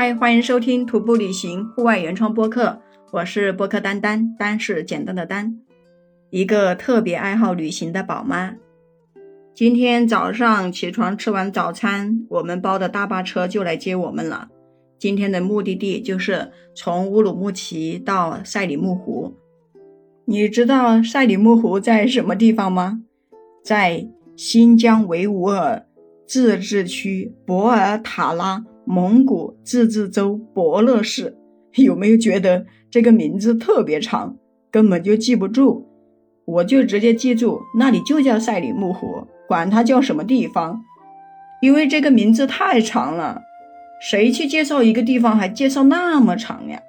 嗨，欢迎收听徒步旅行户外原创播客，我是播客丹丹，丹是简单的丹，一个特别爱好旅行的宝妈。今天早上起床吃完早餐，我们包的大巴车就来接我们了。今天的目的地就是从乌鲁木齐到赛里木湖。你知道赛里木湖在什么地方吗？在新疆维吾尔自治区博尔塔拉。蒙古自治州博乐市，有没有觉得这个名字特别长，根本就记不住？我就直接记住，那里就叫赛里木湖，管它叫什么地方，因为这个名字太长了。谁去介绍一个地方还介绍那么长呀？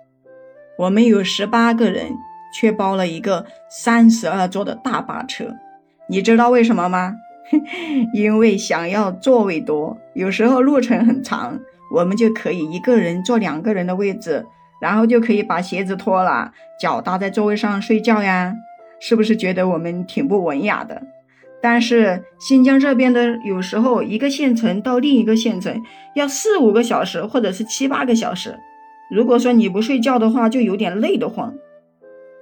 我们有十八个人，却包了一个三十二座的大巴车，你知道为什么吗？因为想要座位多，有时候路程很长。我们就可以一个人坐两个人的位置，然后就可以把鞋子脱了，脚搭在座位上睡觉呀，是不是觉得我们挺不文雅的？但是新疆这边的有时候一个县城到另一个县城要四五个小时，或者是七八个小时。如果说你不睡觉的话，就有点累得慌。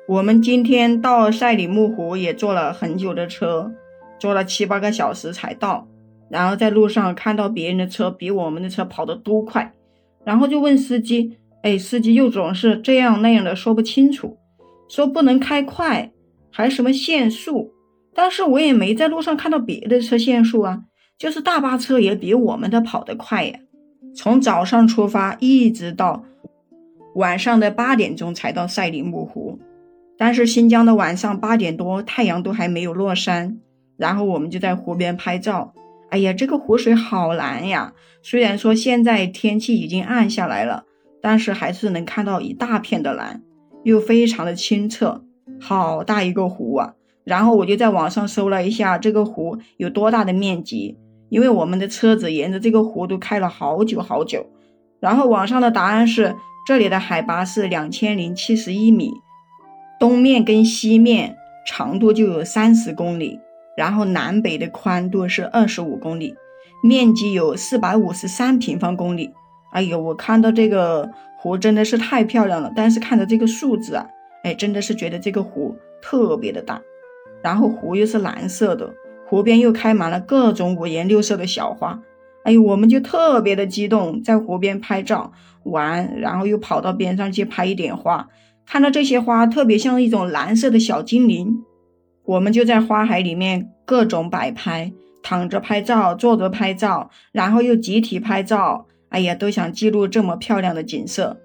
我们今天到赛里木湖也坐了很久的车，坐了七八个小时才到。然后在路上看到别人的车比我们的车跑得都快，然后就问司机：“哎，司机又总是这样那样的说不清楚，说不能开快，还什么限速。但是我也没在路上看到别的车限速啊，就是大巴车也比我们的跑得快呀。从早上出发一直到晚上的八点钟才到赛里木湖，但是新疆的晚上八点多太阳都还没有落山，然后我们就在湖边拍照。”哎呀，这个湖水好蓝呀！虽然说现在天气已经暗下来了，但是还是能看到一大片的蓝，又非常的清澈，好大一个湖啊！然后我就在网上搜了一下这个湖有多大的面积，因为我们的车子沿着这个湖都开了好久好久。然后网上的答案是，这里的海拔是两千零七十一米，东面跟西面长度就有三十公里。然后南北的宽度是二十五公里，面积有四百五十三平方公里。哎呦，我看到这个湖真的是太漂亮了。但是看着这个数字啊，哎，真的是觉得这个湖特别的大。然后湖又是蓝色的，湖边又开满了各种五颜六色的小花。哎呦，我们就特别的激动，在湖边拍照玩，然后又跑到边上去拍一点花，看到这些花特别像一种蓝色的小精灵。我们就在花海里面各种摆拍，躺着拍照，坐着拍照，然后又集体拍照。哎呀，都想记录这么漂亮的景色。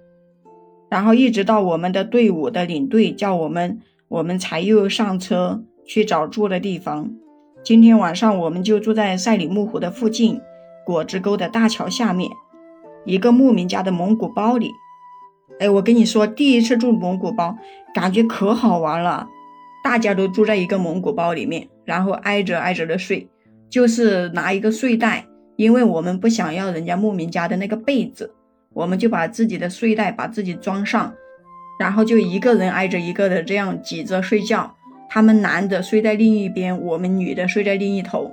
然后一直到我们的队伍的领队叫我们，我们才又上车去找住的地方。今天晚上我们就住在赛里木湖的附近，果子沟的大桥下面，一个牧民家的蒙古包里。哎，我跟你说，第一次住蒙古包，感觉可好玩了。大家都住在一个蒙古包里面，然后挨着挨着的睡，就是拿一个睡袋，因为我们不想要人家牧民家的那个被子，我们就把自己的睡袋把自己装上，然后就一个人挨着一个的这样挤着睡觉。他们男的睡在另一边，我们女的睡在另一头。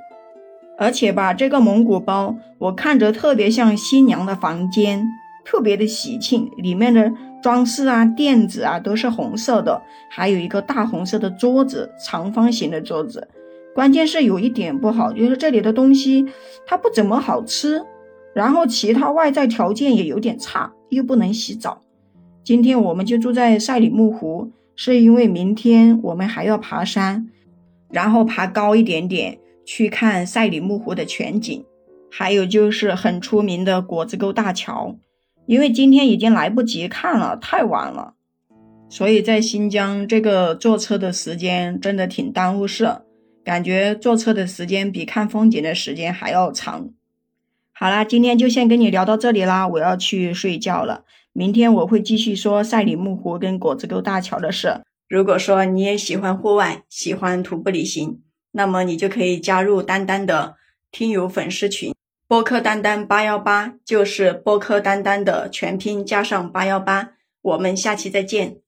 而且吧，这个蒙古包我看着特别像新娘的房间，特别的喜庆，里面的。装饰啊，垫子啊，都是红色的，还有一个大红色的桌子，长方形的桌子。关键是有一点不好，就是这里的东西它不怎么好吃，然后其他外在条件也有点差，又不能洗澡。今天我们就住在赛里木湖，是因为明天我们还要爬山，然后爬高一点点去看赛里木湖的全景，还有就是很出名的果子沟大桥。因为今天已经来不及看了，太晚了，所以在新疆这个坐车的时间真的挺耽误事，感觉坐车的时间比看风景的时间还要长。好啦，今天就先跟你聊到这里啦，我要去睡觉了。明天我会继续说赛里木湖跟果子沟大桥的事。如果说你也喜欢户外，喜欢徒步旅行，那么你就可以加入丹丹的听友粉丝群。播客丹丹八幺八就是播客丹丹的全拼加上八幺八，我们下期再见。